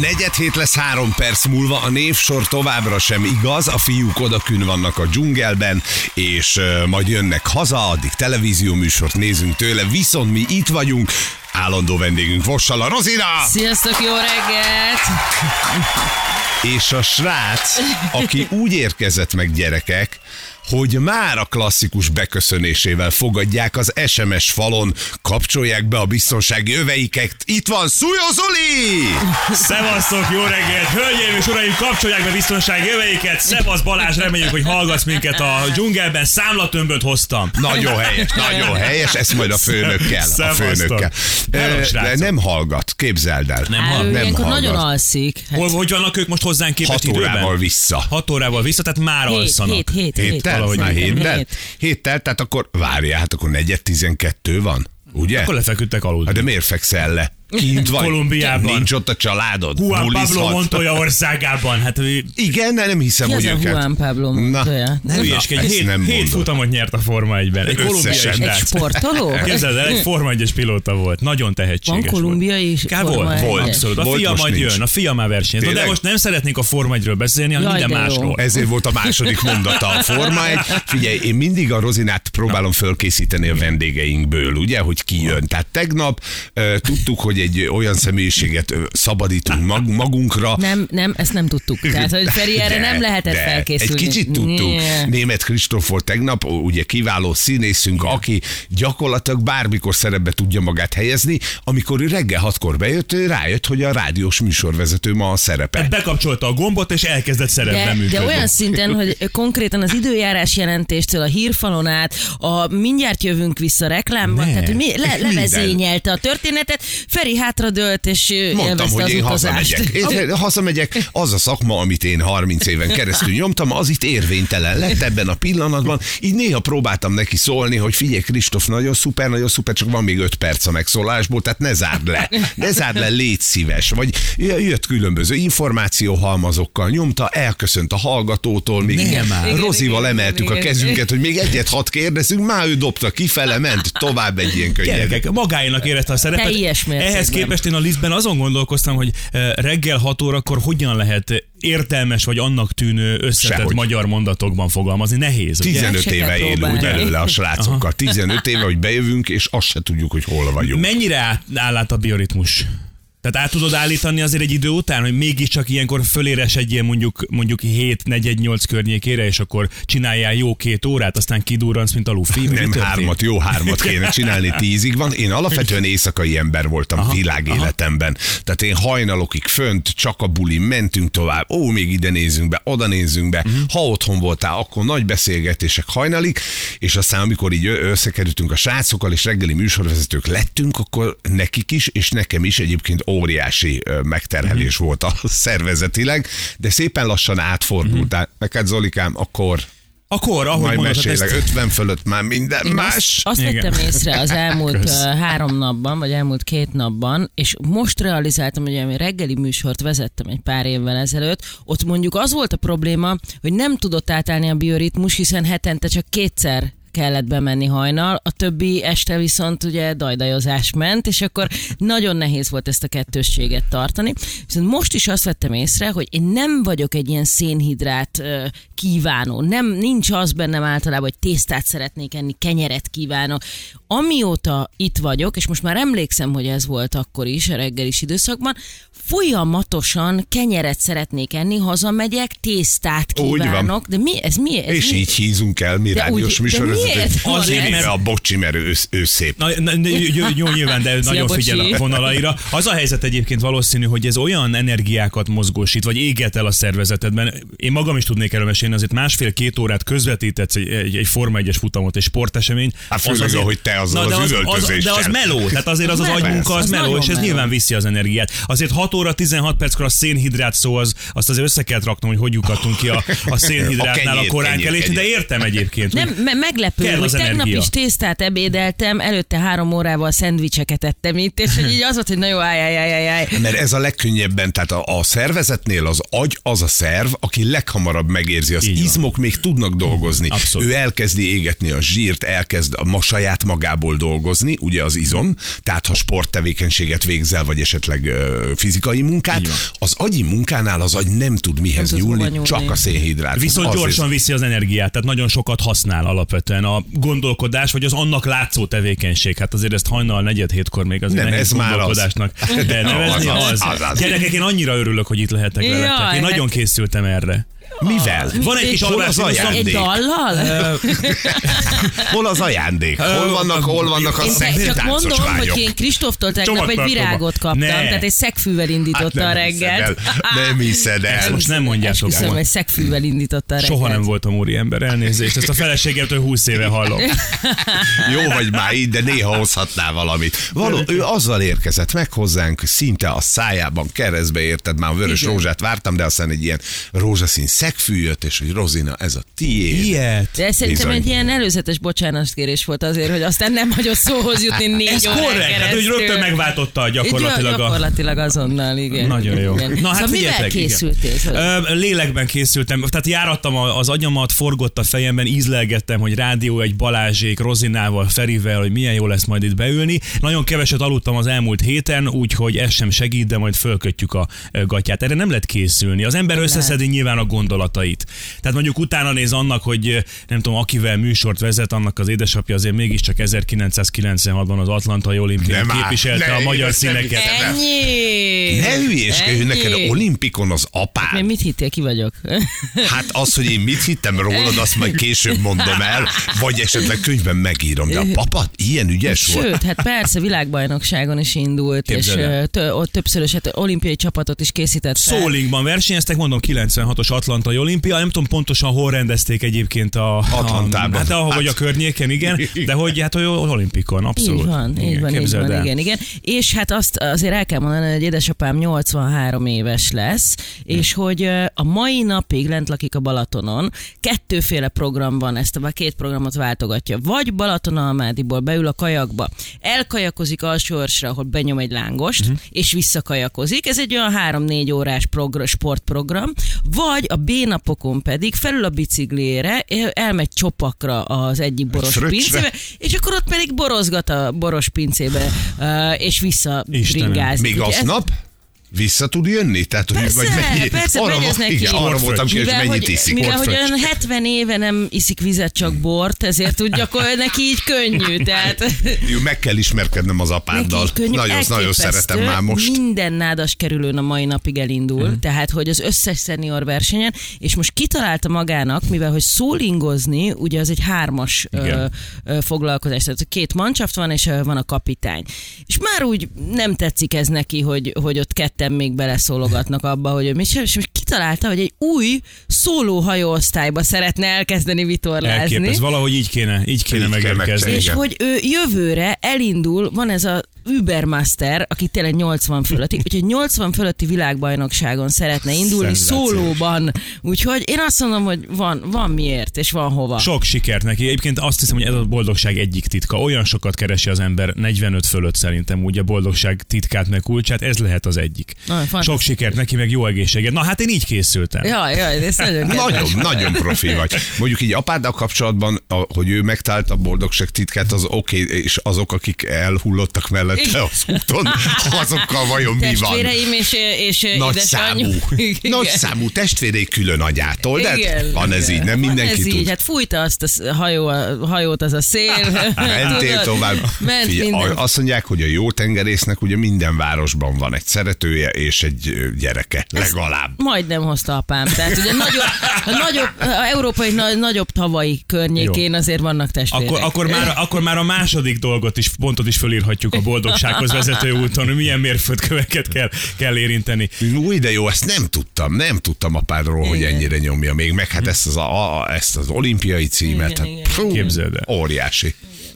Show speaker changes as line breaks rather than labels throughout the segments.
Negyed hét lesz három perc múlva, a névsor továbbra sem igaz, a fiúk odakün vannak a dzsungelben, és uh, majd jönnek haza, addig televízió műsort nézünk tőle, viszont mi itt vagyunk, állandó vendégünk Vossal, a Rozina!
Sziasztok, jó reggelt!
És a srác, aki úgy érkezett meg gyerekek, hogy már a klasszikus beköszönésével fogadják az SMS falon, kapcsolják be a biztonsági öveiket. Itt van Szújó Zoli!
Szevasztok, jó reggelt! Hölgyeim és uraim, kapcsolják be biztonsági jöveiket. Szevasz Balázs, reméljük, hogy hallgatsz minket a dzsungelben. Számlatömböt hoztam.
Nagyon helyes, nagyon helyes, ezt majd a főnökkel. A főnökkel.
Srácok.
nem hallgat, képzeld el.
Nem hall-
nem hallgat.
nagyon alszik. Hát,
Hol, hogy vannak ők most hozzánk képest
Hat órával
időben?
vissza.
6 órával vissza, tehát már
hét,
alszanak.
hét, hét, hét,
Héttel?
Valahogy
Szerintem
héttel?
hét.
Héttel, tehát akkor várjál, hát akkor negyed tizenkettő van, ugye?
Akkor lefeküdtek aludni.
Hát de miért fekszel le? Kint vagy?
Kolumbiában.
Nincs ott a családod?
Juan Pablo
Bulizhatsz?
Montoya országában. Hát ő-
Igen, de nem hiszem,
Ki
hogy őket.
Juan Pablo Montoya?
Na,
hülyeskedj,
ezt
hét,
nem
hét futamot nyert a Forma 1-ben. Egy kolumbiai
Összesen.
Egy sportoló?
Képzeld el, egy Forma 1-es pilóta volt. Nagyon
Van
tehetséges
kolumbiai is
Ká,
Forma
volt, volt,
1-es?
abszolút. A
Volt,
fia majd
nincs.
jön, a fia már versenyez. Na, De most nem szeretnénk a Forma 1-ről beszélni, hanem
Jaj,
minden másról.
Ezért volt a második mondata a Forma 1. Figyelj, én mindig a Rozinát próbálom fölkészíteni a vendégeinkből, ugye, hogy ki jön. Tehát tegnap tudtuk, hogy egy olyan személyiséget szabadítunk mag- magunkra.
Nem, nem, ezt nem tudtuk. Tehát, hogy Feri erre
De,
nem lehetett
de.
felkészülni.
Egy kicsit tudtuk.
Nie.
Német Kristóf volt tegnap, ugye kiváló színészünk, aki gyakorlatilag bármikor szerepbe tudja magát helyezni. Amikor ő reggel hatkor bejött, ő rájött, hogy a rádiós műsorvezető ma a szerepe.
Bekapcsolta a gombot, és elkezdett szerepben
De,
működni.
de olyan szinten, hogy konkrétan az időjárás jelentéstől a hírfalon át, a mindjárt jövünk vissza reklámban,
Ne.
tehát hogy mi, le, levezényelte a történetet, Feri hátradőlt, és
Mondtam, hogy
az
én
utazást.
hazamegyek. Én hazamegyek, az a szakma, amit én 30 éven keresztül nyomtam, az itt érvénytelen lett ebben a pillanatban. Így néha próbáltam neki szólni, hogy figyelj, Kristóf, nagyon szuper, nagyon szuper, csak van még 5 perc a megszólásból, tehát ne zárd le. Ne zárd le, légy szíves. Vagy jött különböző információhalmazokkal, nyomta, elköszönt a hallgatótól, még
Nem már.
Rozival emeltük a kezünket, hogy még egyet hat kérdezünk, már ő dobta kifele, ment tovább egy ilyen könnyen.
Gyerekek, magáénak érezte a szerepet.
Teljes.
Ehhez képest én a lisztben azon gondolkoztam, hogy eh, reggel 6 órakor hogyan lehet értelmes vagy annak tűnő összetett
Sehogy.
magyar mondatokban fogalmazni. Nehéz, ugye?
15
Se kell
éve élünk belőle a srácokkal. 15 éve, hogy bejövünk, és azt se tudjuk, hogy hol vagyunk.
Mennyire áll át a bioritmus? Tehát át tudod állítani azért egy idő után, hogy mégiscsak ilyenkor föléresedjél mondjuk, mondjuk 7 4 8 környékére, és akkor csináljál jó két órát, aztán kidurransz, mint a mi
Nem hármat, jó hármat kéne csinálni tízig van. Én alapvetően éjszakai ember voltam aha, világéletemben. Tehát én hajnalokig fönt, csak a buli, mentünk tovább. Ó, még ide nézzünk be, oda nézzünk be. Uh-huh. Ha otthon voltál, akkor nagy beszélgetések hajnalig, és aztán amikor így összekerültünk a srácokkal, és reggeli műsorvezetők lettünk, akkor nekik is, és nekem is egyébként óriási megterhelés volt a szervezetileg, de szépen lassan átfordult. Uh-huh. Neked Zolikám, akkor
Akkor, ahogy
majd
mondod,
mesélek,
ezt,
50 fölött már minden
Én
más.
Azt, azt vettem észre az elmúlt
Kösz.
három napban, vagy elmúlt két napban, és most realizáltam, hogy ami reggeli műsort vezettem egy pár évvel ezelőtt, ott mondjuk az volt a probléma, hogy nem tudott átállni a bioritmus, hiszen hetente csak kétszer kellett bemenni hajnal, a többi este viszont ugye dajdajozás ment, és akkor nagyon nehéz volt ezt a kettősséget tartani. Viszont most is azt vettem észre, hogy én nem vagyok egy ilyen szénhidrát kívánó. Nem, nincs az bennem általában, hogy tésztát szeretnék enni, kenyeret kívánok. Amióta itt vagyok, és most már emlékszem, hogy ez volt akkor is, a reggelis időszakban, folyamatosan kenyeret szeretnék enni, hazamegyek, tésztát kívánok. De mi ez? Mi ez?
És
mi?
így hízunk el mi
De
rádiós műsorvezetők. Azért, mert a bocsi, mert ő, ő szép.
Na, na, na, jó, jó, nyilván, de nagyon figyel a vonalaira. Az a helyzet egyébként valószínű, hogy ez olyan energiákat mozgósít, vagy éget el a szervezetedben. Én magam is tudnék erről mesélni, azért másfél-két órát közvetítetsz egy, egy, egy Forma 1-es futamot, egy sportesemény.
Hát főleg, ahogy te azzal
de
az
az, az,
üvöltözéssel.
de az meló, tehát azért az az
Meló,
agymunka, az
az
meló, és ez nyilván viszi az energiát. Azért 6 óra 16 perckor a szénhidrát szó, az, azt azért össze kell raknom, hogy hogy lyukadtunk ki a, a szénhidrátnál
A
a,
kenyér,
korán
kenyér,
kelés, de értem egyébként.
Nem, me- meglepő, hogy tegnap
energia.
is tésztát ebédeltem, előtte három órával szendvicseket ettem itt, és hogy így az volt, hogy na jó, állj, állj, állj, állj, állj.
Mert ez a legkönnyebben, tehát a, a szervezetnél az agy az a szerv, aki leghamarabb megérzi, az
Így van.
izmok még tudnak dolgozni.
Abszolút.
Ő elkezdi égetni a zsírt, elkezd a ma saját magából dolgozni, ugye az izom, tehát ha sporttevékenységet végzel, vagy esetleg ö, fizikai munkát, az agyi munkánál az agy nem tud mihez
Nem
nyúlni,
nyúlni.
csak a szénhidrát.
Viszont
Az
gyorsan viszi az energiát, tehát nagyon sokat használ alapvetően a gondolkodás, vagy az annak látszó tevékenység. Hát azért ezt hajnal negyed hétkor még azért
Nem,
nehéz
ez már az.
gondolkodásnak. De nevezni
Az,
az.
az, az, az.
Gyerekek, én annyira örülök, hogy itt lehetek
Jaj,
veletek. Én nagyon
hát-
készültem erre.
Mivel?
Van egy kis
Hol
az ajándék?
Egy dallal?
Hol az ajándék? Hol vannak, hol vannak a szexi
csak mondom,
lányok?
hogy én Kristóftól tegnap egy virágot kaptam,
Ne.
tehát egy szegfűvel indította a
Hát nem hiszed el. Nem hiszed
Ezt
el.
most nem mondjátok.
Esküszöm, egy szegfűvel indította a reggelt.
Soha nem voltam úri ember, elnézést. Ezt a feleségemtől 20 éve hallom.
Jó vagy már így, de néha hozhatnál valamit. Való, ő azzal érkezett meg hozzánk, szinte a szájában keresztbe érted, már a vörös
Igen.
rózsát vártam, de aztán egy ilyen rózsaszín szegfű jött, és hogy Rozina, ez a tiéd.
Ilyet.
De ez szerintem
Bizony.
egy ilyen előzetes bocsánatkérés volt azért, hogy aztán nem hagyott szóhoz jutni négy
Ez korrekt, hát hogy rögtön megváltotta gyakorlatilag a...
Gyakorlatilag azonnal, igen.
Nagyon jó.
Igen.
Na hát
szóval mivel készültél?
Ö, lélekben készültem, tehát járattam a- az agyamat, forgott a fejemben, ízlelgettem, hogy rádió egy Balázsék, Rozinával, Ferivel, hogy milyen jó lesz majd itt beülni. Nagyon keveset aludtam az elmúlt héten, úgyhogy ez sem segít, de majd fölkötjük a gatyát. Erre nem lehet készülni. Az ember összeszedi nyilván a gondolatait. Tehát mondjuk utána néz annak, hogy nem tudom, akivel műsort vezet, annak az édesapja azért mégiscsak 1996-ban az Atlantai olimpián
áll,
képviselte
ne,
a magyar színeket.
Ennyi!
Ne hülyéskedj, hogy neked olimpikon az apád.
Még mit hittél, ki vagyok?
Hát az, hogy én mit hittem rólad, azt majd később mondom el, vagy esetleg könyvben megírom. De a papa ilyen ügyes volt.
Sőt, hát persze világbajnokságon is indult,
Képzeld
és tö, ott többszörös hát, olimpiai csapatot is készített.
Szólingban versenyeztek, mondom 96-os Atlantai olimpia, nem tudom pontosan hol rendezték egyébként a...
Atlantában.
A, hát ahol vagy a
Hát.
környéken, igen, de hogy hát hogy olimpikon, abszolút.
Így van, így
igen,
van, így van, igen, igen. És hát azt azért el kell mondani, hogy édesapám 83 éves lesz, és hogy a mai napig lent lakik a Balatonon, kettőféle program van, ezt a két programot váltogatja. Vagy Balatonalmádiból beül a kajakba, elkajakozik alsóörsre, ahol benyom egy lángost, uh-huh. és visszakajakozik. Ez egy olyan 3-4 órás progr- sportprogram. Vagy a B-napokon pedig felül a biciklére, el- elmegy csopakra az egyik boros
fröccsre.
pincébe, és akkor ott pedig borozgat a boros pincébe, és vissza
Istenem,
bringázik.
Még
Úgyhogy ez-
aznap vissza tud jönni? Tehát, hogy
Persze,
vagy mennyi,
persze,
arra, van-
neki.
igen, arra voltam ki, hogy mennyit iszik.
mivel hogy olyan 70 éve nem iszik vizet, csak bort, ezért úgy gyakorlatilag neki így könnyű. Tehát
Jó, meg kell ismerkednem az apáddal.
könnyű.
Nagyon, nagyon szeretem már most.
Minden nádas kerülőn a mai napig elindul, uh-huh. tehát hogy az összes szenior versenyen, és most kitalálta magának, mivel hogy szólingozni, ugye az egy hármas ö, ö, foglalkozás, tehát két mancsaft van, és ö, van a kapitány. És már úgy nem tetszik ez neki, hogy, hogy ott ketten még beleszólogatnak abba, hogy ő mit csinál, és kitalálta, hogy egy új szóló hajóosztályba szeretne elkezdeni vitorlázni.
Elképesz, valahogy így kéne, így kéne
Így
megérkezni.
És hogy ő jövőre elindul, van ez a Ubermaster, aki tényleg 80 fölötti, úgyhogy 80 fölötti világbajnokságon szeretne indulni szólóban. Úgyhogy én azt mondom, hogy van, van miért, és van hova.
Sok sikert neki. Egyébként azt hiszem, hogy ez a boldogság egyik titka. Olyan sokat keresi az ember 45 fölött szerintem úgy a boldogság titkát meg kulcsát, ez lehet az egyik.
Na.
Sok sikert neki, meg jó egészséget. Na hát én így készültem.
Jaj, jaj, ez nagyon kedves.
Nagyon, nagyon profi vagy. Mondjuk így apáddal kapcsolatban, a, hogy ő megtalálta a boldogság titkát, az oké, okay, és azok, akik elhullottak mellett, mellette az úton, azokkal vajon mi van?
Testvéreim és, és
Nagy számú, nagy számú testvérei külön agyától, de
Igen,
van ez így, nem mindenki
ez
tud.
így, hát fújta azt a hajó, a hajót az a szél.
Mentél tovább.
Ment
a- azt mondják, hogy a jó tengerésznek ugye minden városban van egy szeretője és egy gyereke, legalább.
Majdnem hozta apám. Tehát ugye nagyobb, a, nagyobb, a európai na, nagyobb tavai környékén azért vannak testvérek.
Akkor, akkor, már, akkor már a második dolgot is, pontot is fölírhatjuk a boldogsághoz vezető úton, hogy milyen mérföldköveket kell, kell érinteni.
Új, de jó, ezt nem tudtam, nem tudtam apádról, hogy ennyire nyomja még, meg hát ezt az, a, a- ezt az olimpiai címet,
Igen,
hát,
igen.
fú,
Képzeld el.
óriási.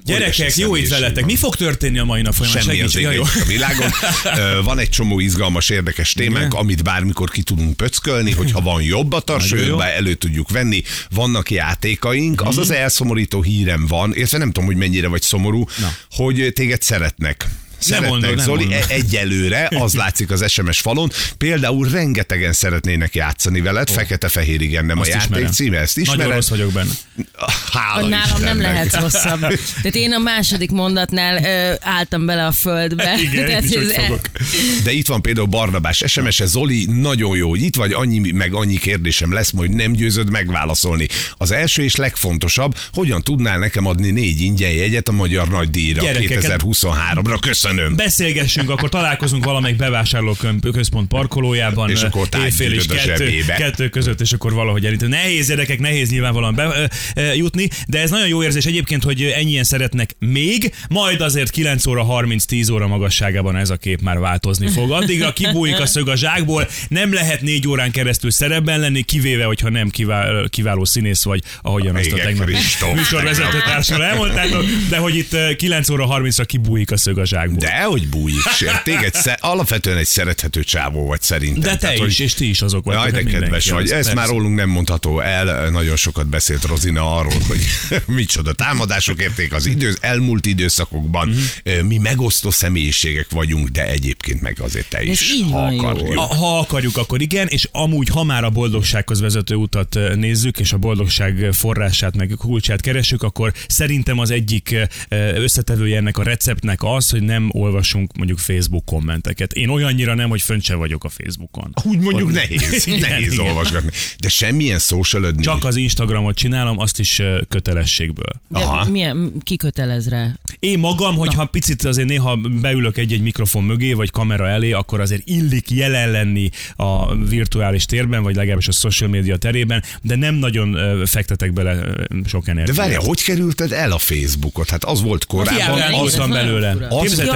Gyerekek, jó itt veletek. Mi fog történni a mai nap folyamán?
Semmi az
Segíts,
ég
jó.
a világon. Van egy csomó izgalmas, érdekes témánk, amit bármikor ki tudunk pöckölni, hogyha van jobb a.
Mhm.
tarsőbe, elő tudjuk venni. Vannak játékaink, az az elszomorító hírem van, értve nem tudom, hogy mennyire vagy szomorú,
Na.
hogy téged szeretnek. Szeretnek, Zoli,
mondod.
e- egyelőre, az látszik az SMS falon. Például rengetegen szeretnének játszani veled, fekete-fehér igen, nem
Azt
a játék
ismerem.
címe, ezt ismered?
Nagyon rossz vagyok benne.
Hála
Nálam nem lehet rosszabb. Tehát én a második mondatnál ö, álltam bele a földbe.
Igen,
Tehát
is
ez-
fogok.
De itt van például Barnabás SMS-e, Zoli, nagyon jó, hogy itt vagy, annyi, meg annyi kérdésem lesz, majd nem győzöd megválaszolni. Az első és legfontosabb, hogyan tudnál nekem adni négy ingyen jegyet a Magyar Nagy Díjra
Gyerekeket-
2023-ra? Köszönöm.
Beszélgessünk, akkor találkozunk valamelyik bevásárlóközpont parkolójában.
És akkor
éjfél és
a
kettő, kettő között, és akkor valahogy elint. Nehéz gyerekek, nehéz nyilvánvalóan be, ö, jutni, de ez nagyon jó érzés egyébként, hogy ennyien szeretnek még, majd azért 9 óra 30-10 óra magasságában ez a kép már változni fog. Addigra kibújik a szög a zsákból, nem lehet négy órán keresztül szerepben lenni, kivéve, hogyha nem kiváló, kiváló színész vagy, ahogyan azt a tegnapi
Kristóf,
műsorvezető
tegnap.
társal elmondtátok, de hogy itt ö, 8 óra 30-ra kibújik a szög a zsákból.
De hogy bújik, sér. Téged sze- alapvetően egy szerethető csávó vagy szerintem.
De te
Tehát,
is,
hogy-
és ti is azok vagytok.
Jaj, de
hát
kedves vagy. Ez
persze.
már rólunk nem mondható el. Nagyon sokat beszélt Rozina arról, hogy micsoda támadások érték az idő, elmúlt időszakokban.
Mhm.
Mi megosztó személyiségek vagyunk, de egyébként meg azért te is,
így
ha akarjuk.
A- Ha akarjuk, akkor igen, és amúgy, ha már a boldogsághoz vezető utat nézzük, és a boldogság forrását, meg kulcsát keresünk, akkor szerintem az egyik összetevője ennek a receptnek az, hogy nem olvasunk mondjuk Facebook kommenteket. Én olyannyira nem, hogy fönt se vagyok a Facebookon.
Úgy mondjuk
Hogy-
nehéz,
Igen,
nehéz
igen.
olvasgatni. De semmilyen social
Csak az Instagramot csinálom, azt is kötelességből.
De
Aha.
milyen, ki kötelez rá?
Én magam, hogyha picit azért néha beülök egy-egy mikrofon mögé, vagy kamera elé, akkor azért illik jelen lenni a virtuális térben, vagy legalábbis a social media terében, de nem nagyon fektetek bele sok
De
energiát.
várjál, hogy kerülted el a Facebookot? Hát az volt korábban.
Hiába
Az,
belőle.
Ja,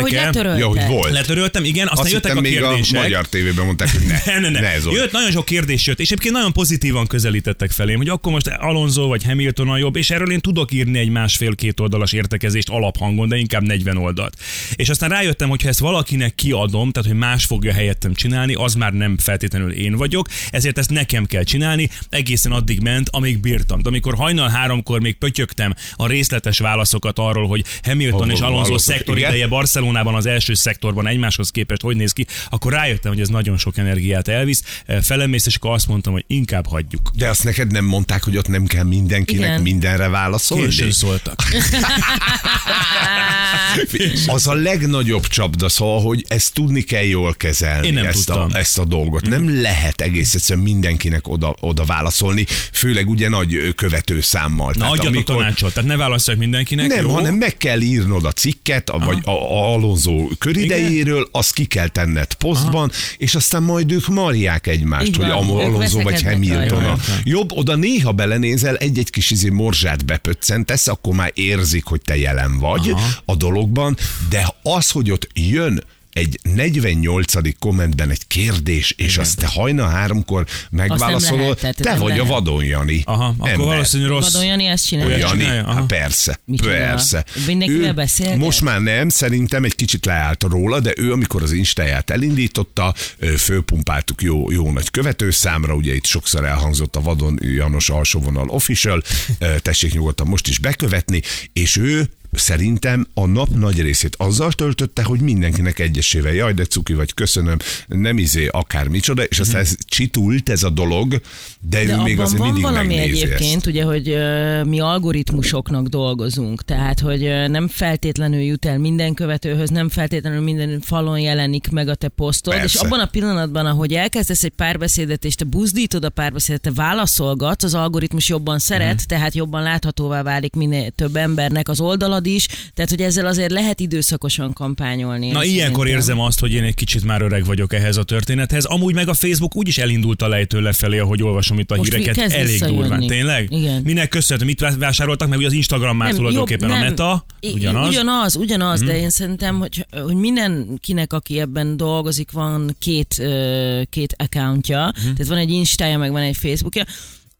hogy letörölted.
ja, hogy volt.
letöröltem, igen, aztán
Azt
jöttek a
még a
kérdések.
magyar tévében mondták, hogy ne.
Ne, ne, ne.
ne.
Jött, nagyon sok kérdés jött, és egyébként nagyon pozitívan közelítettek felém, hogy akkor most Alonso vagy Hamilton a jobb, és erről én tudok írni egy másfél-két oldalas értekezést alaphangon, de inkább 40 oldalt. És aztán rájöttem, hogy ha ezt valakinek kiadom, tehát hogy más fogja helyettem csinálni, az már nem feltétlenül én vagyok, ezért ezt nekem kell csinálni, egészen addig ment, amíg bírtam. De amikor hajnal háromkor még pötyögtem a részletes válaszokat arról, hogy Hamilton
Hol-
és Alonso
hol-
szektor Barcelonában az első szektorban egymáshoz képest hogy néz ki, akkor rájöttem, hogy ez nagyon sok energiát elvisz. Felemész, és akkor azt mondtam, hogy inkább hagyjuk.
De azt neked nem mondták, hogy ott nem kell mindenkinek
Igen.
mindenre válaszolni?
Későn szóltak.
Az a legnagyobb csapda, szóval, hogy ezt tudni kell jól kezelni,
Én nem
ezt, a,
tudtam. Mhm.
ezt a dolgot. Nem lehet egész egyszerűen mindenkinek oda, oda válaszolni, főleg ugye nagy ö, követőszámmal.
Na,
Tehát amikor-
tanácsot, tehát ne válaszolj mindenkinek.
Nem,
jó?
hanem meg kell írnod a cikket, a, vagy a, a Alonso köridejéről, azt ki kell tenned posztban, és aztán majd ők marják egymást,
Így
hogy
van,
Alonso vagy Hamilton. a- Jobb, oda néha belenézel, egy-egy kis izé morzsát bepöccentesz, akkor már érzik, hogy te jelen vagy
Aha.
a dologban, de az, hogy ott jön egy 48. kommentben egy kérdés, és azt te hajna háromkor megválaszolod,
lehet, tehát
te vagy a
lehet.
vadon, Jani.
Aha, akkor
Ember.
valószínű rossz.
Vadon Jani ezt csinálja.
Jani, hát persze,
Micsoda?
persze.
Mindenkivel?
Most már nem, szerintem egy kicsit leállt róla, de ő, amikor az Instáját elindította, fölpumpáltuk jó, jó nagy követőszámra, ugye itt sokszor elhangzott a Vadon Janos alsóvonal official, tessék nyugodtan most is bekövetni, és ő szerintem a nap nagy részét azzal töltötte, hogy mindenkinek egyesével, jaj, de cuki vagy, köszönöm, nem izé, akár micsoda, és aztán ez csitult ez a dolog, de,
De
ő még azért
van
mindig
valami
megnézi
egyébként,
ezt.
ugye, hogy ö, mi algoritmusoknak dolgozunk, tehát, hogy ö, nem feltétlenül jut el minden követőhöz, nem feltétlenül minden falon jelenik meg a te posztod,
Persze.
és abban a pillanatban, ahogy elkezdesz egy párbeszédet, és te buzdítod a párbeszédet, te válaszolgatsz, az algoritmus jobban szeret,
Mhm.
tehát jobban láthatóvá válik minél több embernek az oldalad is, tehát, hogy ezzel azért lehet időszakosan kampányolni.
Na ilyenkor
szerintem.
érzem azt, hogy én egy kicsit már öreg vagyok ehhez a történethez. Amúgy meg a Facebook úgyis elindult a lejtő lefelé, ahogy olvasom itt a
Most
híreket. Elég durván. Tényleg?
Igen.
Minek köszönhető? Mit vásároltak meg? Ugye az Instagram már tulajdonképpen a meta. Ugyanaz. Mhm.
Ugyanaz, ugyanaz de én szerintem, hogy, hogy mindenkinek, aki ebben dolgozik, van két, két accountja,
Mhm.
tehát van egy Instája, meg van egy Facebookja,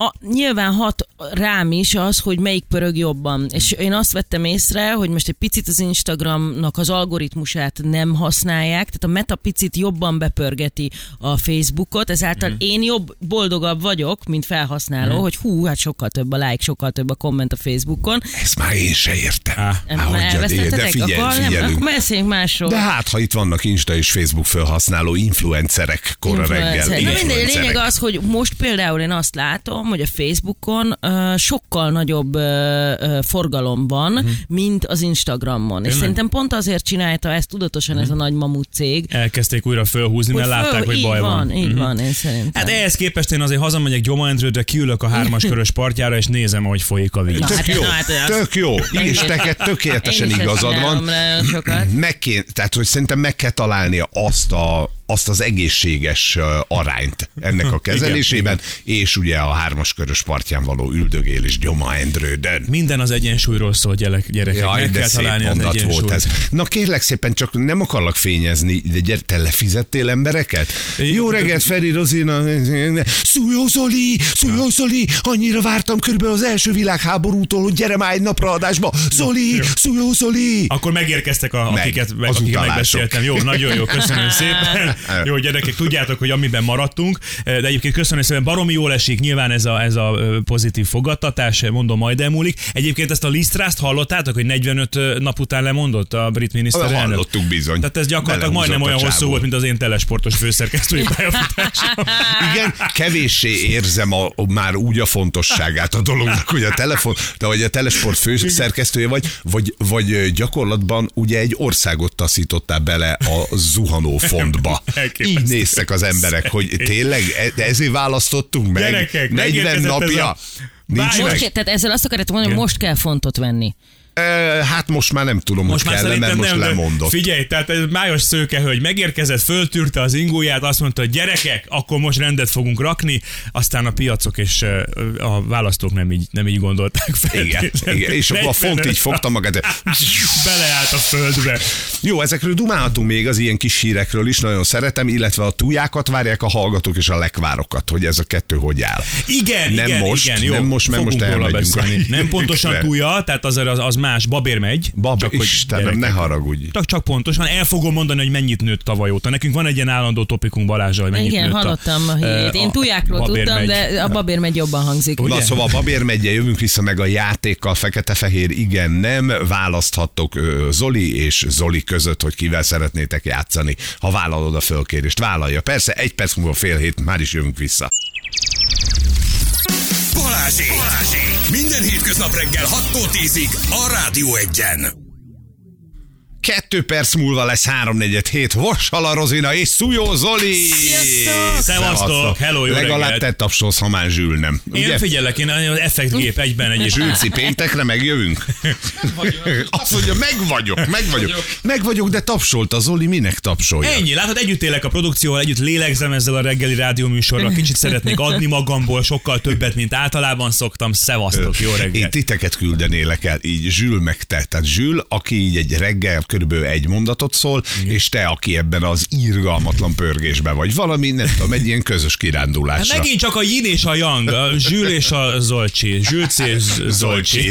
a, nyilván hat rám is az, hogy melyik pörög jobban. És én azt vettem észre, hogy most egy picit az Instagramnak az algoritmusát nem használják, tehát a meta picit jobban bepörgeti a Facebookot, ezáltal
Mhm.
én jobb, boldogabb vagyok, mint felhasználó, hogy hú, hát sokkal több a like, sokkal több a komment a Facebookon.
Ezt már én se értem. Há,
elvesztettetek?
de figyelj,
akkor, nem,
figyelünk.
akkor beszéljünk másról.
De hát, ha itt vannak Insta és Facebook felhasználó influencerek kora reggel.
Influencer. Na mindegy,
influencerek.
lényeg az, hogy most például én azt látom, hogy a Facebookon uh, sokkal nagyobb uh, uh, forgalom van, uh-huh. mint az Instagramon. És
Tényleg?
szerintem pont azért csinálta ezt tudatosan ez a nagy mamut cég.
Elkezdték újra fölhúzni, mert
hogy föl-
látták, hogy baj
van.
van.
Így
Mhm.
van, én szerintem.
Hát ehhez képest én azért hazamegyek Gyoma Endrődre, kiülök a hármas körös partjára, és nézem, ahogy folyik a víz.
Na,
Tök
hát,
jó,
na, hát, az-
tök jó. És neked tökéletesen igazad van. Meg kéne, tehát, hogy szerintem meg kell találnia azt a azt az egészséges arányt ennek a kezelésében, és ugye a hármas körös partján való üldögélés Gyoma Endrődön.
Minden az egyensúlyról szól, gyerek, gyerekek.
Jaj,
Meg
de
kell
szép
találni az
mondat
egyensúlyt.
volt ez. Na kérlek szépen, csak nem akarlak fényezni, de gyere, te lefizettél embereket? Jó reggelt, Feri Rozina. Szújó Zoli, Szújó Zoli, annyira vártam körülbelül az első világháborútól, hogy gyere már egy napra adásba. Zoli, Szújó Zoli.
Akkor megérkeztek, a, akiket, meg,
az
akiket megbeszéltem. Jó, nagyon jó, köszönöm szépen. Jó, gyerekek, tudjátok, hogy amiben maradtunk, de egyébként köszönöm szépen, baromi jól esik, nyilván ez a, ez a pozitív fogadtatás, mondom, majd elmúlik. Egyébként ezt a Lisztrászt hallottátok, hogy 45 nap után lemondott a brit miniszterelnök?
Hallottuk bizony.
Tehát ez gyakorlatilag majdnem olyan hosszú volt, mint az én telesportos főszerkesztői pályafutásom.
Igen, kevéssé érzem a, a, már úgy a fontosságát a dolognak, hogy a telefon, de vagy a telesport főszerkesztője vagy, vagy, vagy gyakorlatban ugye egy országot taszítottál bele a zuhanó fontba.
Elképesztő.
Így néztek az emberek, hogy tényleg e- ezért választottunk meg
Gyerekek,
40
megérkezett ez
napja.
a-
Nincs meg.
Most, ke- tehát ezzel azt akartam mondani, hogy most kell fontot venni.
E, Hát most már nem tudom,
Most
hogy
már
kell, mert most
nem,
lemondott.
Figyelj, tehát ez májos szőkehölgy megérkezett, föltűrte az ingóját, azt mondta, hogy gyerekek, akkor most rendet fogunk rakni, aztán a piacok és a választók nem így, nem így gondolták fel.
Igen, igen, és akkor a font így fogta magát.
Beleállt a földbe.
Jó, ezekről dumálhatunk még az ilyen kis hírekről is, nagyon szeretem, illetve a tújákat várják a hallgatók és a lekvárokat, hogy ez a kettő hogy áll.
Igen,
Nem
igen,
most,
igen, jó,
nem most, mert most elmegyünk.
Nem pontosan túlja, tehát az, az, az más, babér megy.
Bab,
csak
Istenem,
gyerekek.
ne haragudj.
Csak, csak pontosan, el fogom mondani, hogy mennyit nőtt tavaly óta. Nekünk van egy ilyen állandó topikunk Balázsa, hogy mennyit
Igen,
nőtt
hallottam a hírét.
ö,
Én tújákról
babér
tudtam,
megy.
de a babér megy jobban hangzik.
Na szóval Babér megye, jövünk vissza meg a játékkal, fekete-fehér, igen, nem, választhattok Zoli és Zoli között, hogy kivel szeretnétek játszani. Ha vállalod a fölkérést, vállalja. Persze, egy perc múlva fél hét, már is jövünk vissza.
Balázsi! Balázsi! Minden hétköznap reggel 6-tól 10-ig a Rádió Egyen.
Kettő perc múlva lesz 3-4-7, Vossala Rozina és Szújó Zoli!
Sziasztok!
Szevasztok! Hello, jó
Legalább
reggelt!
te tapsolsz, ha már Zsül nem.
Én
Ugye?
figyelek, én az effektgép egyben egy
Zsülci, péntekre megjövünk? Azt mondja, meg vagyok, meg vagyok. Meg vagyok, de tapsolt a Zoli, minek tapsolja?
Ennyi, látod, együtt élek a produkcióval, együtt lélegzem ezzel a reggeli rádióműsorral, kicsit szeretnék adni magamból, sokkal többet, mint általában szoktam. Szevasztok, jó
Én
reggelt!
titeket küldenélek el, így Zsül meg te. Tehát Zsül, aki így egy reggel körülbelül egy mondatot szól, és te, aki ebben az irgalmatlan pörgésben vagy. Valami, nem tudom, egy ilyen közös
Hát
kirándulásra.
megint csak a yin és a yang, a Zsül és a Zolcsi. Zsülci és Zolcsi.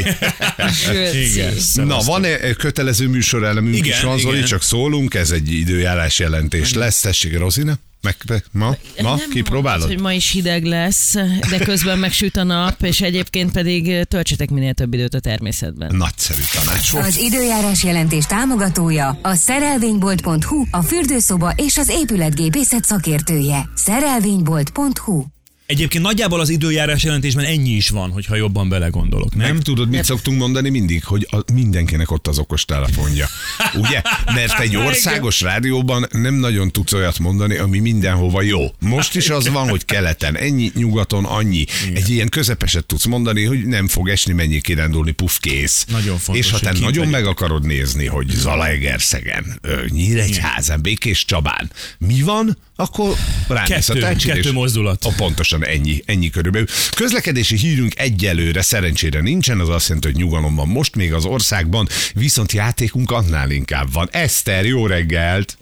Igen,
Na,
szevasztok.
van-e kötelező műsorelemünk
Igen,
is van, Zoli,
igen.
csak szólunk, ez egy időjárás jelentés lesz. Tessék, Rozina? Meg, ma? Ma?
Nem
Kipróbálod?
mondod, hogy ma is hideg lesz, de közben megsüt a nap, és egyébként pedig töltsetek minél több időt a természetben.
Nagyszerű tanács volt.
Az időjárás jelentés támogatója a szerelvénybolt.hu, a fürdőszoba és az épületgépészet szakértője. Szerelvénybolt.hu
Egyébként nagyjából az időjárás jelentésben ennyi is van, hogyha jobban belegondolok, nem?
Nem tudod, mit szoktunk mondani mindig, hogy a, mindenkinek ott az okos telefonja. Ugye? Mert egy országos rádióban nem nagyon tudsz olyat mondani, ami mindenhova jó. Most is az van, hogy keleten ennyi, nyugaton annyi. Egy ilyen közepeset tudsz mondani, hogy nem fog esni, mennyi kirándulni, puf, kész.
Nagyon fontos,
És ha te nagyon meg akarod nézni, hogy Zalaegerszegen, Nyíregyházán, Békés Csabán, mi van, akkor rámész a
Kettő-
tácsira,
kettő mozdulat.
A pontosan ennyi, ennyi körülbelül. Közlekedési hírünk egyelőre szerencsére nincsen, az azt jelenti, hogy nyugalom van most még az országban, viszont játékunk annál inkább van. Eszter, jó reggelt!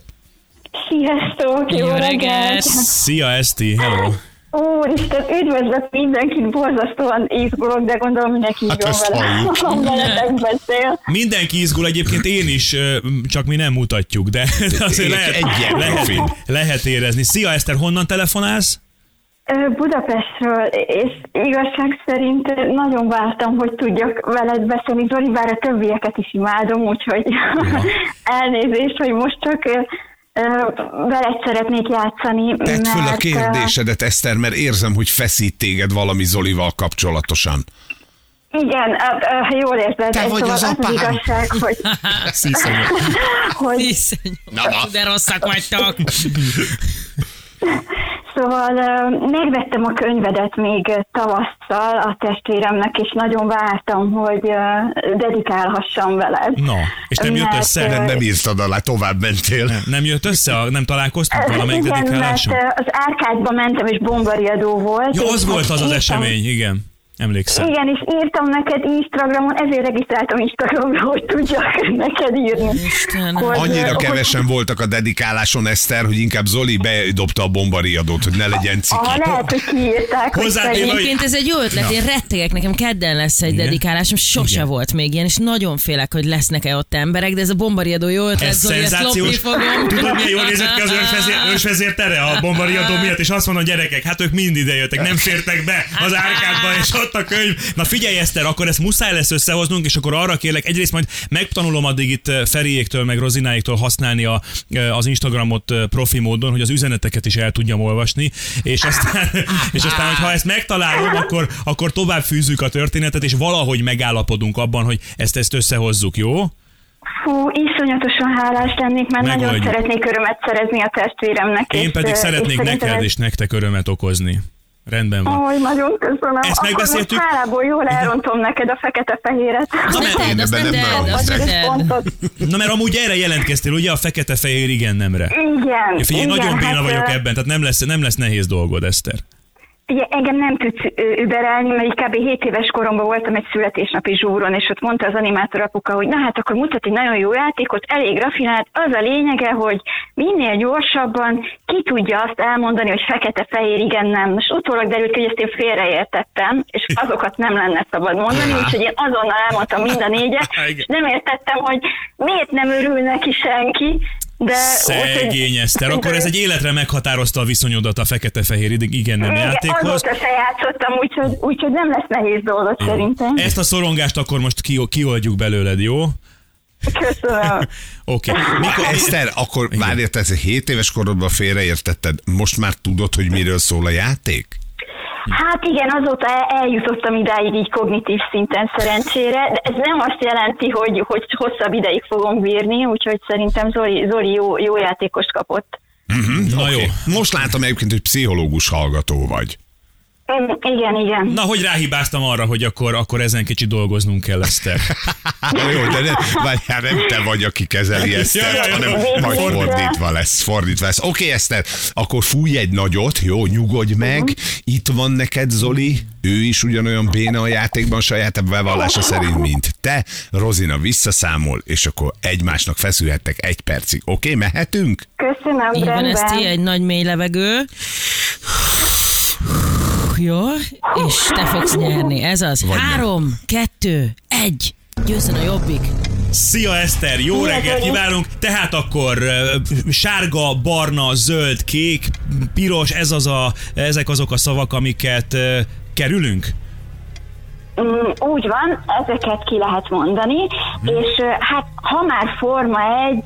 Sziasztok, jó,
Jó
reggelt!
reggelt!
Szia Eszti, hello!
Úristen, üdvözlök mindenkit, borzasztóan izgulok, de gondolom mindenki így
Hát
van
ezt
vele, beszél.
Mindenki izgul, egyébként én is, csak mi nem mutatjuk, de azért lehet, lehet, lehet érezni. Szia Eszter, honnan telefonálsz?
Budapestről, és igazság szerint nagyon vártam, hogy tudjak veled beszélni, Zoli, bár a többieket is imádom, úgyhogy elnézést, hogy most csak veled szeretnék játszani.
Tedd föl a
mert,
kérdésedet, Eszter, mert érzem, hogy feszít téged valami Zolival kapcsolatosan.
Igen, jól érzed.
Te vagy
szóval
az
az, az
apám.
igazság, hogy, hogy
Iszonyú.
Na, na.
De rosszak vagytok.
Szóval megvettem a könyvedet még tavasszal a testvéremnek, és nagyon vártam, hogy dedikálhassam veled.
Na, és nem jött
Mert,
össze?
Nem, nem írtad alá, tovább mentél.
Nem, nem jött össze? Nem találkoztunk valamelyik
Igen, mert
dedikáláson?
az árkádba mentem, és bombariadó volt. És
az volt az az
írtam-
esemény, igen. Emlékszem.
Igen, és írtam neked Instagramon, ezért regisztráltam Instagramra, hogy tudjak neked írni. Hogy,
Annyira
hogy-
kevesen voltak a dedikáláson, Eszter, hogy inkább Zoli bedobta a bombariadót, hogy ne legyen ciki.
Ah, lehet, hogy kiírták.
Hozzátéve,
Egyébként ez egy jó ötlet, én rettegek, nekem kedden lesz egy
Igen?
dedikálásom, sose
Igen.
volt még ilyen, és nagyon félek, hogy lesznek-e ott emberek, de ez a bombariadó jó ötlet,
Ez
Zoli, ezt lopni fogom.
Tudod, milyen jól nézett ki az ősvezér, ősvezér tere a bombariadó miatt, és azt mondom, gyerekek, hát ők mind ide jöttek, nem fértek be az árkádba, és ott a könyv. Na figyelj Eszter, akkor ezt muszáj lesz összehoznunk, és akkor arra kérlek, egyrészt majd megtanulom addig itt eh, Feriéktől, meg Rozináiktól használni a, eh, az Instagramot eh, profi módon, hogy az üzeneteket is el tudjam olvasni, és aztán, és aztán hogyha ezt megtalálom, akkor, akkor tovább fűzzük a történetet, és valahogy megállapodunk abban, hogy ezt, ezt összehozzuk, jó?
Fú, iszonyatosan hálás lennék, mert
Megoldjuk.
nagyon szeretnék örömet szerezni a testvéremnek.
Én
és,
pedig szeretnék
és
neked
ez-
és nektek örömet okozni. Rendben van.
Ó, nagyon köszönöm.
Ezt
Akkor
megbeszéltük?
most hálából jól elrontom neked a fekete-fehéret.
Nem
mert-
Én
azt nem.
Na mert amúgy erre jelentkeztél, ugye a fekete-fehér igen nemre.
Igen,
Figyelj,
igen,
nagyon béna
hát,
vagyok ebben, tehát nem lesz, nem lesz nehéz dolgod, Eszter.
Ugye engem nem tudsz überelni, mert így kb. 7 éves koromban voltam egy születésnapi zsúron, és ott mondta az animátor apuka, hogy na hát akkor mutat egy nagyon jó játékot, elég rafinált, az a lényege, hogy minél gyorsabban ki tudja azt elmondani, hogy fekete-fehér, igen, nem. Most utólag derült ki, hogy ezt én félreértettem, és azokat nem lenne szabad mondani, úgyhogy én azonnal elmondtam mind a négyet, és nem értettem, hogy miért nem örül neki senki, de...
Szegény Eszter, akkor ez egy életre meghatározta a viszonyodat a fekete-fehér igen nem
Igen,
játékhoz.
azóta se játszottam, úgyhogy, úgyhogy nem lesz nehéz dolog szerintem.
Ezt a szorongást akkor most ki, kioldjuk belőled, jó?
Köszönöm.
Oké. Okay. Mikor,
Eszter, akkor várj, te ez 7 éves korodban félreértetted, most már tudod, hogy miről szól a játék?
Hát igen, azóta el- eljutottam idáig így kognitív szinten szerencsére, de ez nem azt jelenti, hogy, hogy hosszabb ideig fogom bírni, úgyhogy szerintem Zoli, Zoli jó, jó játékost kapott.
Na jó.
Oké. Most látom egyébként, hogy pszichológus hallgató vagy.
Igen, igen.
Na, hogy ráhibáztam arra, hogy akkor, akkor ezen kicsit dolgoznunk kell, Eszter.
Jó, de ne, várjál, nem te vagy, aki kezeli ezt,
Ja,
hanem majd fordítva lesz, fordítva lesz. Oké, Eszter, akkor fújj egy nagyot, jó, nyugodj meg. Itt van neked Zoli, ő is ugyanolyan béna a játékban saját bevallása szerint, mint te. Rozina visszaszámol, és akkor egymásnak feszülhettek egy percig. Oké, mehetünk?
Köszönöm,
Így van. Eszti, egy nagy mély levegő. Jó, és te fogsz nyerni. Ez az.
Vagy nem.
Három, kettő, egy. Győzön a jobbik.
Szia Eszter, jó reggelt kívánunk. Tehát akkor sárga, barna, zöld, kék, piros, ez az a, ezek azok a szavak, amiket kerülünk?
Mm, Úgy van, ezeket ki lehet mondani, és ö, hát ha már Forma egy,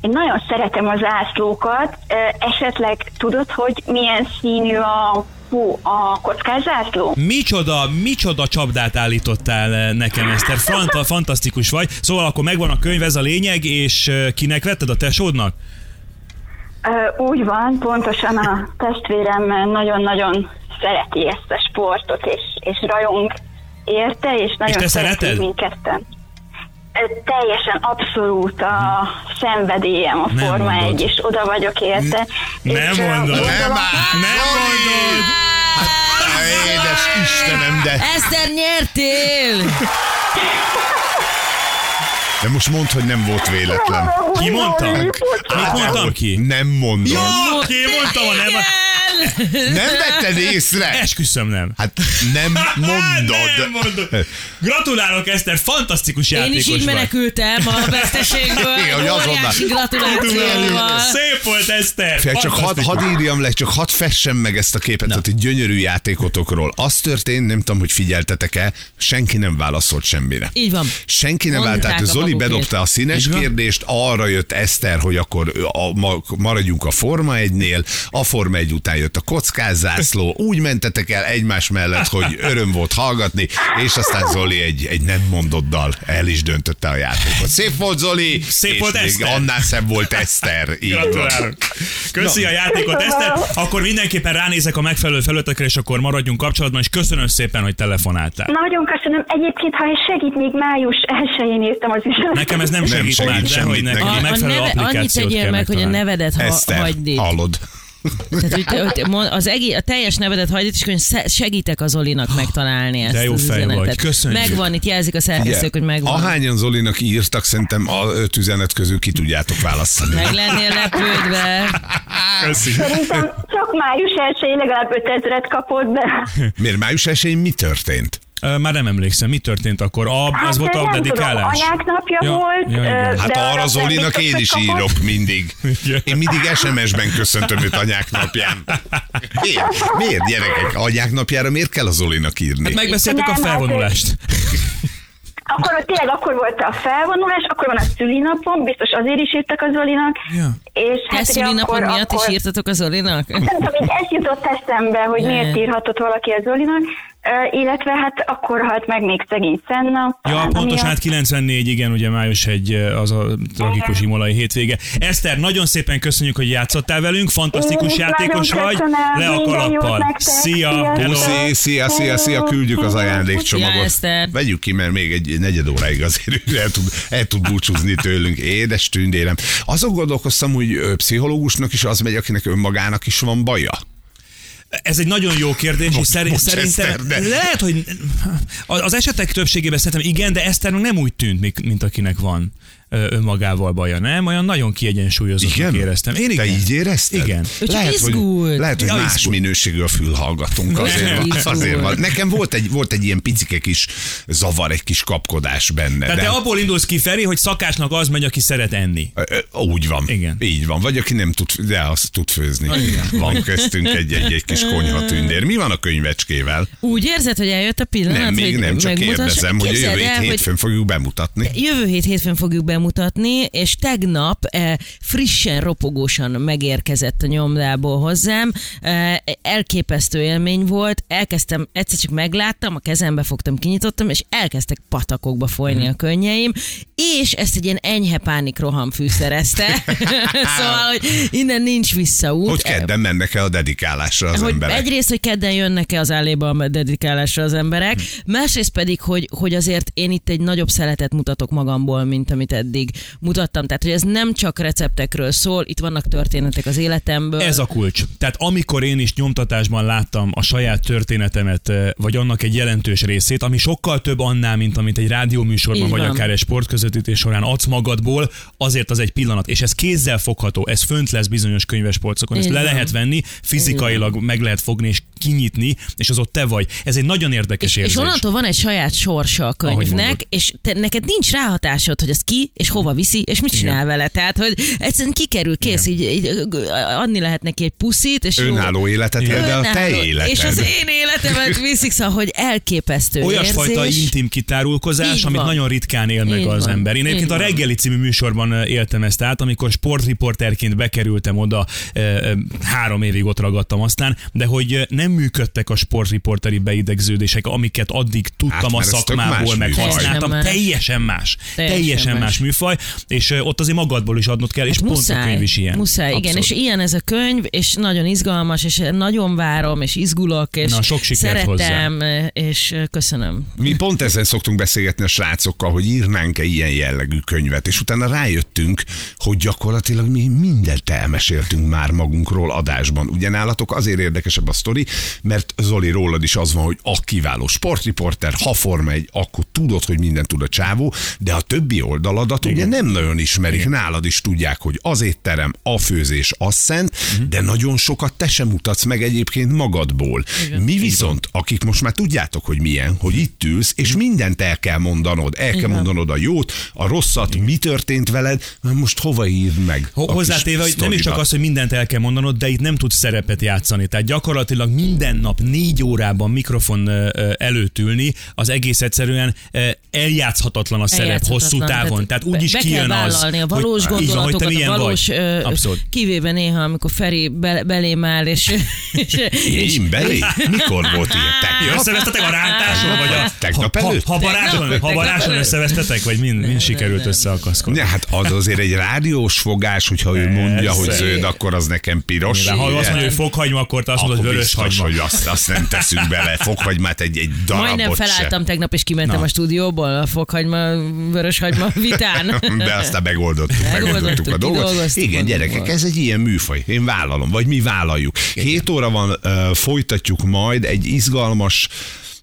én nagyon szeretem a zászlókat, ö, esetleg tudod, hogy milyen színű a, hú, a kockázászló?
Micsoda, micsoda csapdát állítottál ö, nekem, Eszter. Fanta, fantasztikus vagy. Szóval akkor megvan a könyv, ez a lényeg, és ö, kinek vetted a tesódnak?
Úgy van, pontosan a testvérem nagyon-nagyon szereti ezt a sportot, és, és rajong érte, és nagyon
te
szeretünk
szereted?
mindketten. Teljesen abszolút a szenvedélyem a
Nem
Forma
mondod.
1, és oda vagyok érte.
Nem
és,
mondod.
Nem áll!
Nem mondod!
Édes Istenem, de,
Eszter, nyertél!
de most mondd, hogy nem volt véletlen.
Ki mondta? Mit mondtam ki?
Nem mondom.
Jó, ki mondtam, a nem.
Nem vetted észre?
Esküszöm nem.
Hát nem mondod.
Nem mondod. Gratulálok, Eszter, fantasztikus
Én
játékos
is így
vagy.
menekültem a veszteségből.
Igen, hogy azonnal.
Gratulációval.
Szép volt, Eszter!
Fél, csak hadd had írjam le, csak hadd fessem meg ezt a képet, tehát egy gyönyörű játékotokról. Az történt, nem tudom, hogy figyeltetek-e, senki nem válaszolt semmire.
Így van.
Senki nem vált, tehát Zoli bedobta a színes kérdést, arra jött Eszter, hogy akkor a, ma, maradjunk a Forma 1-nél, a Forma 1 után jött a kockázászló, úgy mentetek el egymás mellett, hogy öröm volt hallgatni, és aztán Zoli egy, egy nem mondott dal el is döntötte a játékot. Szép volt Zoli,
Szép
és
volt
még
Eszter.
annál szebb volt Eszter. Így.
Gratulálok. Köszi a játékot, Eszter. Akkor mindenképpen ránézek a megfelelő felületekre, és akkor maradjunk kapcsolatban, és köszönöm szépen, hogy telefonáltál.
Nagyon köszönöm. Egyébként, ha ez segít, még május 1-én írtam az üzenetet.
Nekem ez nem
Nem
segít,
segít
már, de hogy neki.
A, a
megfelelő
neve, annyit tegyél
kell
meg, hogy a nevedet ha,
Eszter,
hagyd
hallod?
Tehát, hogy, te- hogy te az egész, a teljes nevedet hagyd itt, és segítek az Olinak megtalálni ezt
De jó
az
fej vagy.
üzenetet.
Köszönjük.
Megvan, itt jelzik a szerkesztők, hogy megvan.
Ahányan Zolinak írtak, szerintem a öt üzenet közül ki tudjátok választani.
Meg lennél lepődve.
Köszi.
Szerintem csak május 1 legalább 5000-et kapott, de...
Miért május 1 mi történt?
Már nem emlékszem, mi történt akkor? A, az volt a
Hát,
dedikálás?
Tudom, anyák napja
Ja,
volt.
ja, igen.
Hát arra Zolinak én is
kapott.
írok mindig. Én mindig SMS-ben köszöntöm őt anyák napján. Miért? Miért gyerekek? Anyák napjára miért kell a Zolinak írni?
Hát megbeszéltük a
Nem, hát
felvonulást.
Akkor tényleg akkor volt a felvonulás, akkor van a szülinapom, biztos azért is írtak a Zolinak.
Ja.
És
Te
hát
szülinapod
akkor,
miatt
akkor,
is írtatok az Olinak?
Nem tudom, így ez jutott eszembe, hogy miért írhatott valaki a Zolinak, illetve hát akkor halt meg még szegény Szenna.
Ja, pontosan, hát 94, igen, ugye május egy az a tragikus imolai hétvége. Eszter, nagyon szépen köszönjük, hogy játszottál velünk, fantasztikus
Én
játékos vagy. Le a kalappal. Szia!
Puszi, szia, szia, szia, küldjük az ajándékcsomagot. Vegyük ki, mert még egy negyed óráig azért el tud, el tud búcsúzni tőlünk. Édes tündérem. Azon gondolkoztam, hogy pszichológusnak is az megy, akinek önmagának is van baja.
Ez egy nagyon jó kérdés, és szerint, szerintem
Eszter, de-
lehet, hogy az esetek többségében szerintem igen, de Eszter nem úgy tűnt, mint- akinek van önmagával baja, nem? Olyan nagyon kiegyensúlyozottnak
Igen?
éreztem. Én igen.
Te így érezted?
Igen.
Ő
Lehet,
izgult.
hogy, lehet, hogy
Ja,
más
izgult.
minőségű a fülhallgatunk. Azért van, azért van. Nekem volt egy, volt egy ilyen picike kis zavar, egy kis kapkodás benne.
Tehát
de...
te abból indulsz ki, Feri, hogy szakásnak az megy, aki szeret enni.
Úgy van.
Igen.
Így van. Vagy aki nem tud, de azt tud főzni. Van köztünk egy, egy, egy kis konyha tündér. Mi van a könyvecskével?
Úgy érzed, hogy eljött a pillanat,
Nem, még
hogy
nem, csak
megmutass?
kérdezem, hogy a
Képzeld
jövő hét hétfőn fogjuk bemutatni.
Jövő hét hétfőn fogjuk bemutatni, és tegnap eh, frissen, ropogósan megérkezett a nyomdából hozzám. Eh, elképesztő élmény volt. Elkezdtem, egyszer csak megláttam, a kezembe fogtam, kinyitottam, és elkezdtek patakokba folyni a könnyeim, és ezt egy ilyen enyhe pánikroham fűszerezte. szóval, hogy innen nincs visszaút.
Hogy kedden mennek el a dedikálásra az
hogy
emberek.
egyrészt, hogy kedden jönnek-e az álléba a dedikálásra az emberek, másrészt pedig, hogy, hogy azért én itt egy nagyobb szeletet mutatok magamból, mint amit eddig mutattam. Tehát, hogy ez nem csak receptekről szól, itt vannak történetek az életemből.
Ez a kulcs. Tehát amikor én is nyomtatásban láttam a saját történetemet, eh, vagy annak egy jelentős részét, ami sokkal több annál, mint amit egy rádióműsorban,
Így
vagy
van.
akár egy sportközvetítés során adsz magadból, azért az egy pillanat. És ez kézzel fogható, ez fönt lesz bizonyos könyvespolcokon, ezt
Így
le lehet venni, fizikailag meg lehet fogni, és kinyitni, és az ott te vagy. Ez egy nagyon érdekes
És,
érzés.
és onnantól van egy saját sorsa a könyvnek, és te, neked nincs ráhatásod, hogy az ki, és hova viszi, és mit csinál
Igen.
vele. Tehát, hogy egyszerűen kikerül, kész, így, így, adni lehet neki egy puszit, és jó.
Önálló életet él, de a te életed.
És az én életemet viszik, szóval, hogy elképesztő
Olyasfajta intim kitárulkozás,
Így
amit
van.
nagyon ritkán él meg
Így
az
van.
ember. Én egyébként a reggeli című műsorban éltem ezt át, amikor sportriporterként bekerültem oda, három évig ott ragadtam aztán, de hogy ö, nem működtek a sportriporteri beidegződések, amiket addig tudtam
Hát,
a szakmából, meg használtam.
Teljesen
Teljesen
más. Teljesen
Teljesen
más.
más műfaj, és ott azért magadból is adnod kell, és
Hát
pont a
muszáj,
könyv is ilyen.
Muszáj, igen,
Abszolút.
és ilyen ez a könyv, és nagyon izgalmas, és nagyon várom, és izgulok, és
Na, sok sikert
szeretem, és köszönöm.
Mi pont ezen szoktunk beszélgetni a srácokkal, hogy írnánk-e ilyen jellegű könyvet, és utána rájöttünk, hogy gyakorlatilag mi mindent elmeséltünk már magunkról adásban. Ugye nálatok azért érdekesebb a sztori, mert Zoli rólad is az van, hogy a kiváló sportriporter, ha Forma egy, akkor tudod, hogy mindent tud a csávó, de a többi oldaladat ugye nem nagyon ismerik. Nálad is tudják, hogy az étterem, a főzés, az szent, de nagyon sokat te sem mutatsz meg egyébként magadból. Mi viszont, akik most már tudjátok, hogy milyen, hogy itt ülsz, és mindent el kell mondanod, el kell
Igen.
mondanod a jót, a rosszat, mi történt veled, most hova írd meg? A
Hozzátéve, hogy nem is csak az, hogy mindent el kell mondanod, de itt nem tudsz szerepet játszani. Tehát gyakorlatilag minden nap négy órában mikrofon előtt ülni, az egész egyszerűen eljátszhatatlan a szerep hosszú távon. Tehát úgy is
be
kijön
kell
az,
a valós
hogy, így van, hogy te
gondolatokat,
milyen
a valós,
vagy.
ö,
Abszolút.
kivéve néha, amikor Feri be, belém áll, és, és, és
Én belé? Mikor volt ilyen? Tegnap?
Összevesztetek a rántáson, vagy a
Tegnap
ha,
előtt?
ha,
Tegnap-
habaráson
tegnap
összevesztetek, vagy mind, mind sikerült összeakaszkodni?
Ja, hát az azért egy rádiós fogás, hogyha ő mondja, hogy zöld, akkor az nekem piros.
Ha azt mondja, hogy fokhagyma, akkor te azt mondod, hogy vörös
biztos, hogy azt, azt nem teszünk bele. Fokhagymát egy, egy darabot
Majdnem felálltam tegnap, és kimentem
Na.
a stúdióból a fokhagyma, vöröshagyma vitán.
se. De aztán megoldottuk,
Megoldottuk,
megoldottuk a dolgot. Igen, gyerekek, ez egy ilyen műfaj. Én vállalom, vagy mi vállaljuk. Hét óra van, folytatjuk majd egy izgalmas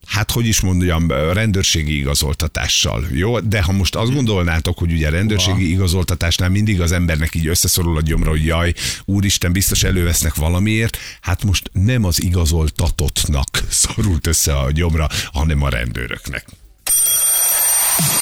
Hát, hogy is mondjam, rendőrségi igazoltatással. Jó, de ha most azt gondolnátok, hogy ugye rendőrségi igazoltatásnál mindig az embernek így összeszorul a gyomra, hogy jaj, úristen, biztos elővesznek valamiért, hát most nem az igazoltatottnak szorult össze a gyomra, hanem a rendőröknek.